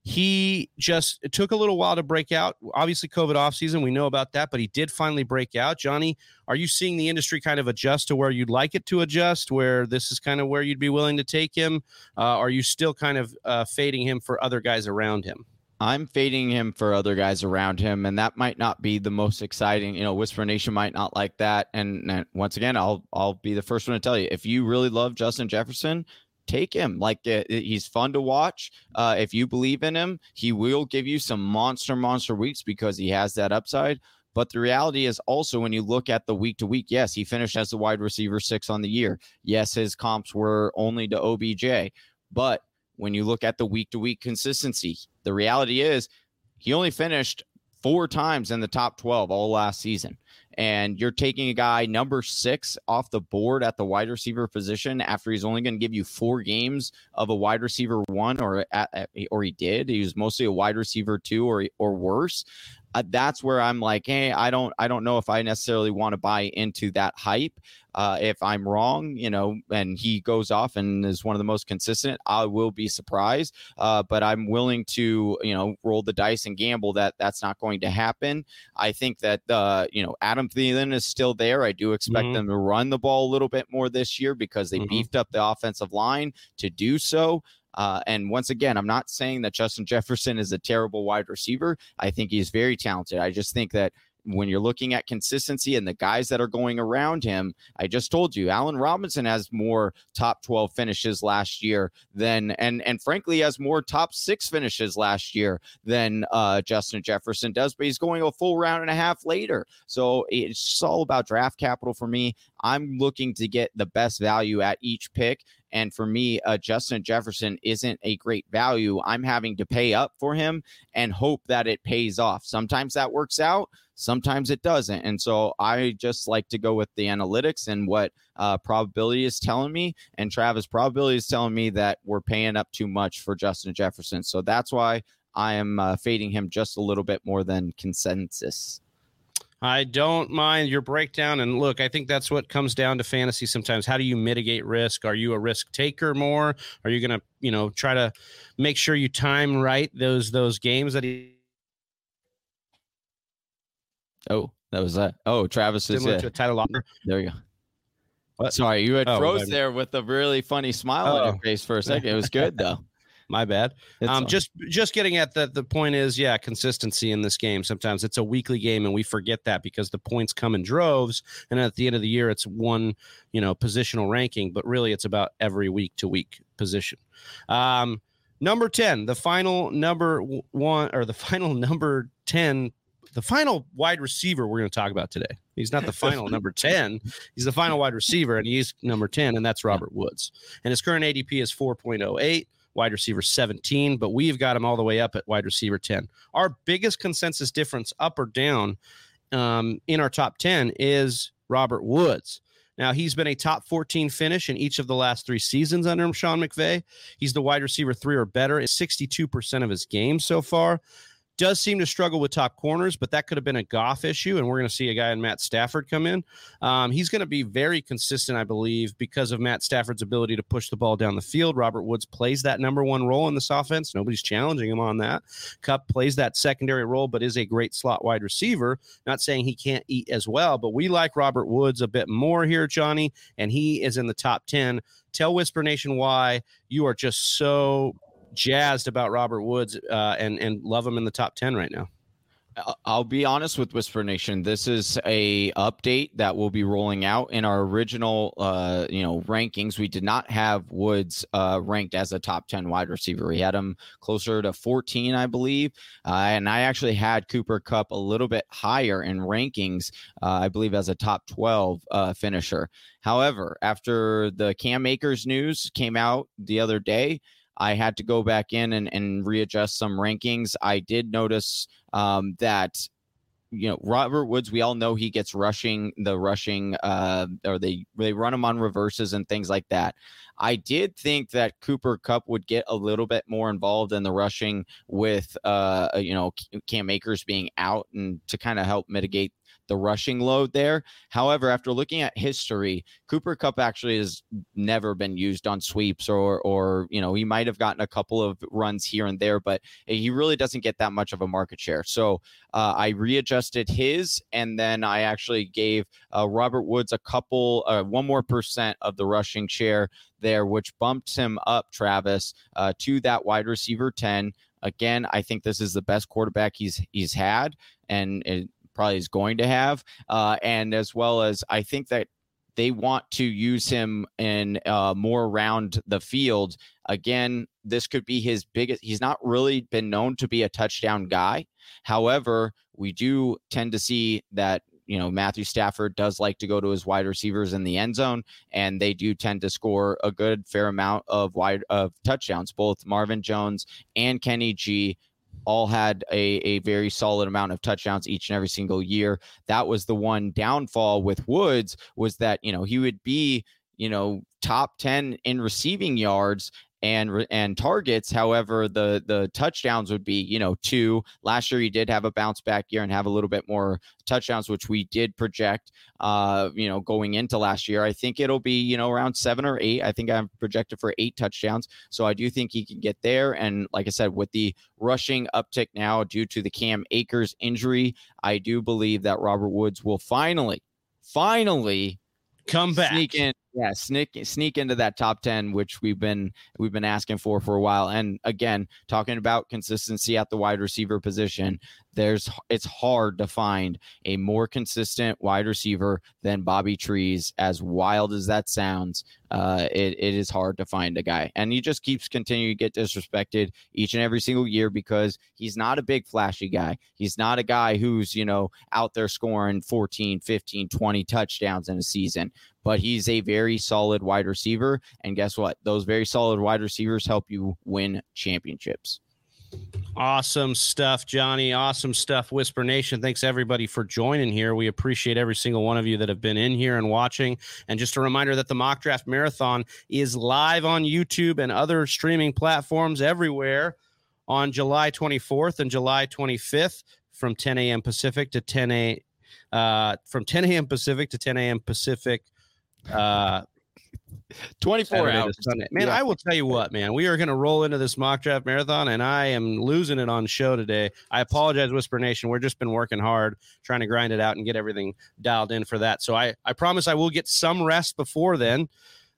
he just took a little while to break out. Obviously, COVID offseason, we know about that, but he did finally break out. Johnny, are you seeing the industry kind of adjust to where you'd like it to adjust, where this is kind of where you'd be willing to take him? Uh, are you still kind of uh, fading him for other guys around him? I'm fading him for other guys around him, and that might not be the most exciting. You know, Whisper Nation might not like that. And, and once again, I'll I'll be the first one to tell you if you really love Justin Jefferson, take him. Like uh, he's fun to watch. Uh, if you believe in him, he will give you some monster, monster weeks because he has that upside. But the reality is also when you look at the week to week, yes, he finished as the wide receiver six on the year. Yes, his comps were only to OBJ. But when you look at the week to week consistency, the reality is he only finished four times in the top 12 all last season and you're taking a guy number six off the board at the wide receiver position after he's only going to give you four games of a wide receiver one or at, or he did he was mostly a wide receiver two or or worse uh, that's where I'm like, hey, I don't, I don't know if I necessarily want to buy into that hype. Uh, if I'm wrong, you know, and he goes off and is one of the most consistent, I will be surprised. Uh, but I'm willing to, you know, roll the dice and gamble that that's not going to happen. I think that, uh, you know, Adam Thielen is still there. I do expect mm-hmm. them to run the ball a little bit more this year because they mm-hmm. beefed up the offensive line to do so. Uh, and once again, I'm not saying that Justin Jefferson is a terrible wide receiver. I think he's very talented. I just think that when you're looking at consistency and the guys that are going around him, I just told you, Allen Robinson has more top 12 finishes last year than, and and frankly, has more top six finishes last year than uh, Justin Jefferson does. But he's going a full round and a half later, so it's all about draft capital for me. I'm looking to get the best value at each pick. And for me, uh, Justin Jefferson isn't a great value. I'm having to pay up for him and hope that it pays off. Sometimes that works out, sometimes it doesn't. And so I just like to go with the analytics and what uh, probability is telling me. And Travis, probability is telling me that we're paying up too much for Justin Jefferson. So that's why I am uh, fading him just a little bit more than consensus. I don't mind your breakdown. And look, I think that's what comes down to fantasy sometimes. How do you mitigate risk? Are you a risk taker more? Are you going to, you know, try to make sure you time right those those games that he Oh, that was that. Oh, Travis is similar to Tyler Locker. There you go. What? Sorry, you had oh, froze there with a really funny smile oh. on your face for a second. It was good though. My bad. Um, just just getting at that. the point is, yeah, consistency in this game. Sometimes it's a weekly game, and we forget that because the points come in droves, and at the end of the year, it's one you know positional ranking, but really it's about every week to week position. Um, number ten, the final number one or the final number ten the final wide receiver we're going to talk about today. He's not the final number 10. He's the final wide receiver, and he's number 10, and that's Robert Woods. And his current ADP is 4.08, wide receiver 17, but we've got him all the way up at wide receiver 10. Our biggest consensus difference, up or down, um, in our top 10 is Robert Woods. Now, he's been a top 14 finish in each of the last three seasons under Sean McVay. He's the wide receiver three or better in 62% of his games so far does seem to struggle with top corners, but that could have been a Goff issue. And we're going to see a guy in Matt Stafford come in. Um, he's going to be very consistent, I believe, because of Matt Stafford's ability to push the ball down the field. Robert Woods plays that number one role in this offense. Nobody's challenging him on that. Kupp plays that secondary role, but is a great slot wide receiver. Not saying he can't eat as well, but we like Robert Woods a bit more here, Johnny, and he is in the top 10. Tell Whisper Nation why you are just so jazzed about Robert Woods uh, and and love him in the top ten right now. I'll be honest with Whisper Nation. This is a update that will be rolling out in our original, uh, you know, rankings. We did not have Woods uh, ranked as a top ten wide receiver. We had him closer to 14, I believe, uh, and I actually had Cooper Kupp a little bit higher in rankings. Uh, I believe as a top 12 uh, finisher. However, after the Cam Akers news came out the other day. I had to go back in and, and readjust some rankings. I did notice um, that you know Robert Woods. We all know he gets rushing the rushing, uh, or they they run him on reverses and things like that. I did think that Cooper Kupp would get a little bit more involved in the rushing with uh, you know Cam Akers being out and to kind of help mitigate the rushing load there. However, after looking at history, Cooper Kupp actually has never been used on sweeps or or you know, he might have gotten a couple of runs here and there, but he really doesn't get that much of a market share. So uh, I readjusted his, and then I actually gave uh, Robert Woods a couple, uh, one more percent of the rushing share there, which bumped him up, Travis, uh, to that wide receiver 10. Again, I think this is the best quarterback he's he's had, and it, probably is going to have, uh, and as well as I think that they want to use him in uh, more around the field. Again, this could be his biggest. He's not really been known to be a touchdown guy. However, we do tend to see that you know Matthew Stafford does like to go to his wide receivers in the end zone, and they do tend to score a good fair amount of wide of touchdowns. Both Marvin Jones and Kenny G all had a, a very solid amount of touchdowns each and every single year. That was the one downfall with Woods was that, you know, he would be, you know, top 10 in receiving yards and and targets. However, the the touchdowns would be you know two. Last year he did have a bounce back year and have a little bit more touchdowns, which we did project. Uh, you know, going into last year, I think it'll be you know around seven or eight. I think I'm projected for eight touchdowns, so I do think he can get there. And like I said, with the rushing uptick now due to the Cam Akers injury, I do believe that Robert Woods will finally, finally come back, sneak in yeah sneak sneak into that top 10 which we've been we've been asking for for a while and again talking about consistency at the wide receiver position there's it's hard to find a more consistent wide receiver than Bobby Trees. As wild as that sounds, uh, it, it is hard to find a guy. And he just keeps continuing to get disrespected each and every single year because he's not a big flashy guy. He's not a guy who's, you know, out there scoring 14, 15, 20 touchdowns in a season. But he's a very solid wide receiver. And guess what? Those very solid wide receivers help you win championships. Awesome stuff, Johnny. Awesome stuff, Whisper Nation. Thanks everybody for joining here. We appreciate every single one of you that have been in here and watching. And just a reminder that the Mock Draft Marathon is live on YouTube and other streaming platforms everywhere on July 24th and July 25th from 10 a.m. Pacific to 10 a. Uh, from 10 a.m. Pacific to 10 a.m. Pacific uh, 24 Saturday hours. Man, yeah. I will tell you what, man. We are going to roll into this mock draft marathon, and I am losing it on show today. I apologize, Whisper Nation. We're just been working hard trying to grind it out and get everything dialed in for that. So I, I promise I will get some rest before then.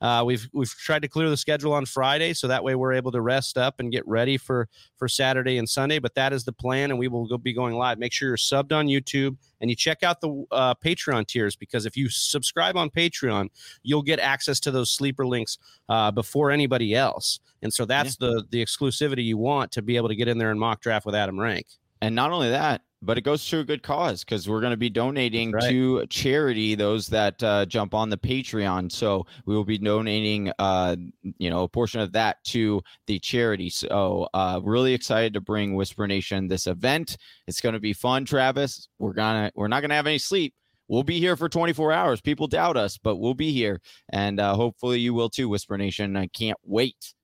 Uh, we've we've tried to clear the schedule on Friday, so that way we're able to rest up and get ready for for Saturday and Sunday. But that is the plan, and we will go, be going live. Make sure you're subbed on YouTube and you check out the uh, Patreon tiers because if you subscribe on Patreon, you'll get access to those sleeper links uh, before anybody else. And so that's yeah. the the exclusivity you want to be able to get in there and mock draft with Adam Rank. And not only that, but it goes to a good cause because we're going to be donating right. to charity those that uh, jump on the patreon. So we will be donating uh, you know a portion of that to the charity. So uh, really excited to bring whisper nation this event. It's going to be fun travis. We're gonna we're not gonna have any sleep. We'll be here for 24 hours. People doubt us but we'll be here. And uh, hopefully you will too whisper nation. I can't wait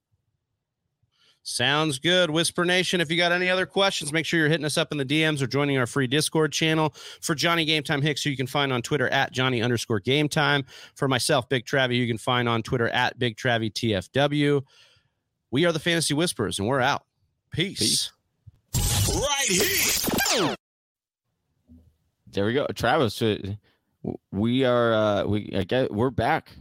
Sounds good. Whisper Nation, if you got any other questions, make sure you're hitting us up in the DMs or joining our free Discord channel. For Johnny Game Time Hicks, who you can find on Twitter at Johnny underscore Game Time. For myself, Big Travie, you can find on Twitter at Big Travie TFW. We are the Fantasy Whisperers, and we're out. Peace. Peace. Right here. There we go, Travis. Uh, we are. Uh, we I get. We're back.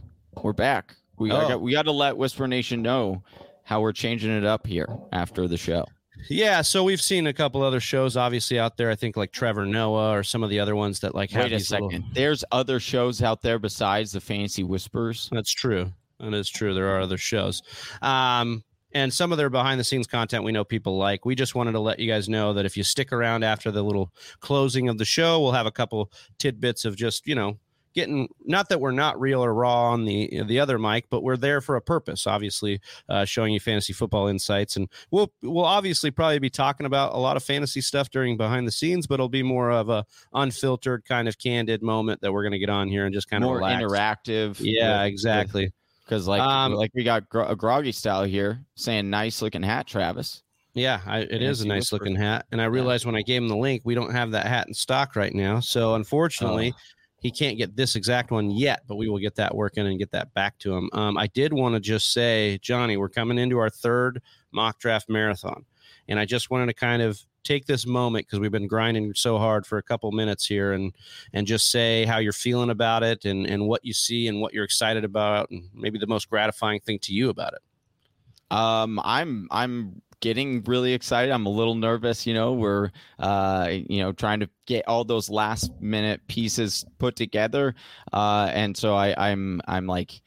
We're back. We oh. got, we got to let Whisper Nation know how we're changing it up here after the show. Yeah, so we've seen a couple other shows obviously out there. I think like Trevor Noah or some of the other ones that like Wait a second. Little... There's other shows out there besides the Fantasy Whispers. That's true. That is true. There are other shows. Um, and some of their behind the scenes content we know people like. We just wanted to let you guys know that if you stick around after the little closing of the show, we'll have a couple tidbits of just, you know, getting not that we're not real or raw on the the other mic, but we're there for a purpose. Obviously, uh, showing you fantasy football insights, and we'll we'll obviously probably be talking about a lot of fantasy stuff during behind the scenes, but it'll be more of a unfiltered kind of candid moment that we're going to get on here and just kind more of more interactive. Yeah, with, exactly. Because like um, like we got a groggy style here saying nice looking hat, Travis. Yeah, I, it is a nice looking hat. And I realized when I gave him the link, we don't have that hat in stock right now. So unfortunately, oh he can't get this exact one yet, but we will get that working and get that back to him. Um, I did want to just say, Johnny, we're coming into our third mock draft marathon, and I just wanted to kind of take this moment because we've been grinding so hard for a couple minutes here, and and just say how you're feeling about it, and and what you see, and what you're excited about, and maybe the most gratifying thing to you about it. Um, I'm I'm getting really excited. I'm a little nervous. You know, we're uh, you know trying to get all those last minute pieces put together, uh, and so I, I'm I'm like.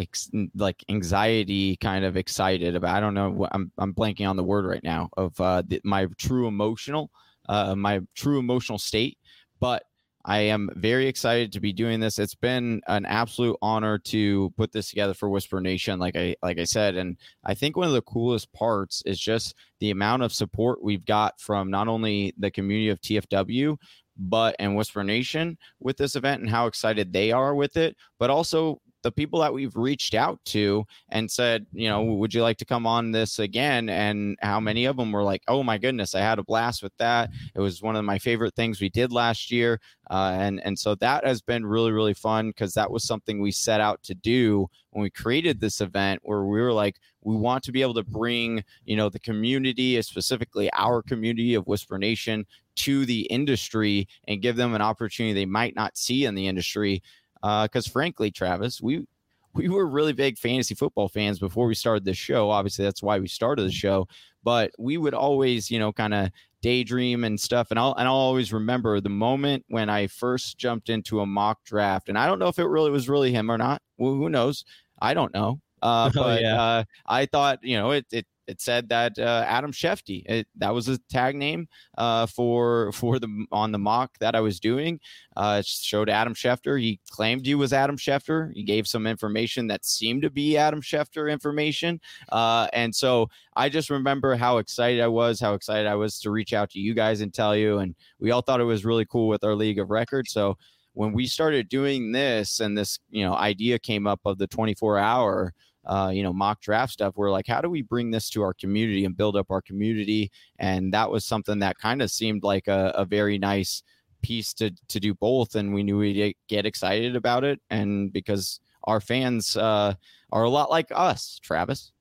Ex- like anxiety kind of excited about i don't know i'm, I'm blanking on the word right now of uh, my true emotional uh, my true emotional state but I am very excited to be doing this. It's been an absolute honor to put this together for Whisper Nation, like I like I said, and I think one of the coolest parts is just the amount of support we've got from not only the community of TFW, but and Whisper Nation with this event and how excited they are with it, but also the people that we've reached out to and said, you know, would you like to come on this again? And how many of them were like, oh my goodness, I had a blast with that. It was one of my favorite things we did last year. Uh, and and so that has been really really fun because that was something we set out to do when we created this event where we were like we want to be able to bring you know the community specifically our community of whisper nation to the industry and give them an opportunity they might not see in the industry because uh, frankly, Travis, we we were really big fantasy football fans before we started this show. Obviously, that's why we started the show. But we would always, you know, kind of daydream and stuff. And I'll and I'll always remember the moment when I first jumped into a mock draft. And I don't know if it really was really him or not. Well, who knows? I don't know. Uh, oh, but yeah. uh, I thought, you know, it, it it said that uh, Adam Shefty. It, that was a tag name uh, for for the on the mock that I was doing. Uh, it showed Adam Schefter. He claimed he was Adam Schefter. He gave some information that seemed to be Adam Schefter information. Uh, and so I just remember how excited I was, how excited I was to reach out to you guys and tell you. And we all thought it was really cool with our league of records. So when we started doing this and this you know idea came up of the 24 hour uh, you know, mock draft stuff. We're like, how do we bring this to our community and build up our community? And that was something that kind of seemed like a, a very nice piece to to do both. And we knew we'd get excited about it, and because our fans uh, are a lot like us, Travis.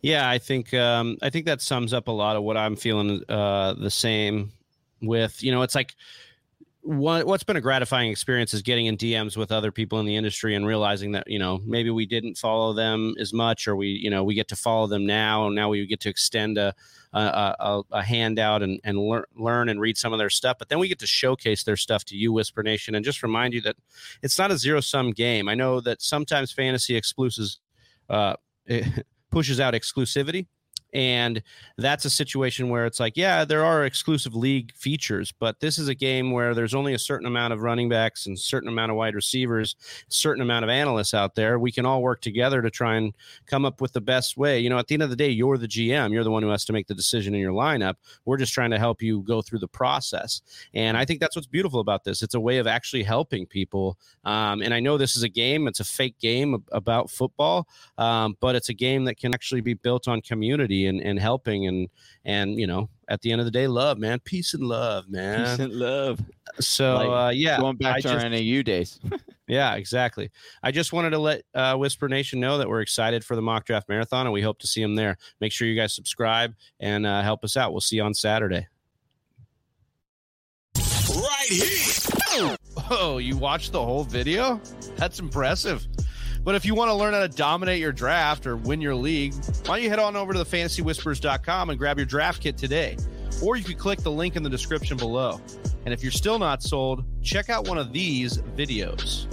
Yeah, I think um, I think that sums up a lot of what I'm feeling. Uh, the same with you know, it's like what, what's been a gratifying experience is getting in DMs with other people in the industry and realizing that you know maybe we didn't follow them as much, or we you know we get to follow them now, and now we get to extend a a, a, a handout and and learn learn and read some of their stuff. But then we get to showcase their stuff to you, Whisper Nation, and just remind you that it's not a zero sum game. I know that sometimes fantasy exclusives uh, pushes out exclusivity and that's a situation where it's like, yeah, there are exclusive league features, but this is a game where there's only a certain amount of running backs and certain amount of wide receivers, certain amount of analysts out there. We can all work together to try and come up with the best way. You know, at the end of the day, you're the GM, you're the one who has to make the decision in your lineup. We're just trying to help you go through the process. And I think that's what's beautiful about this. It's a way of actually helping people. Um, and I know this is a game, it's a fake game about football, um, but it's a game that can actually be built on community and, and helping and and you know at the end of the day love man peace and love man. peace and love. So like, uh, yeah going back I to just, our nau days. Yeah exactly. I just wanted to let uh, whisper nation know that we're excited for the mock draft marathon and we hope to see them there. Make sure you guys subscribe and uh, help us out. We'll see you on saturday. Right here. Oh you watched the whole video? That's impressive but if you want to learn how to dominate your draft or win your league, why don't you head on over to the fantasywhispers.com and grab your draft kit today? Or you can click the link in the description below. And if you're still not sold, check out one of these videos.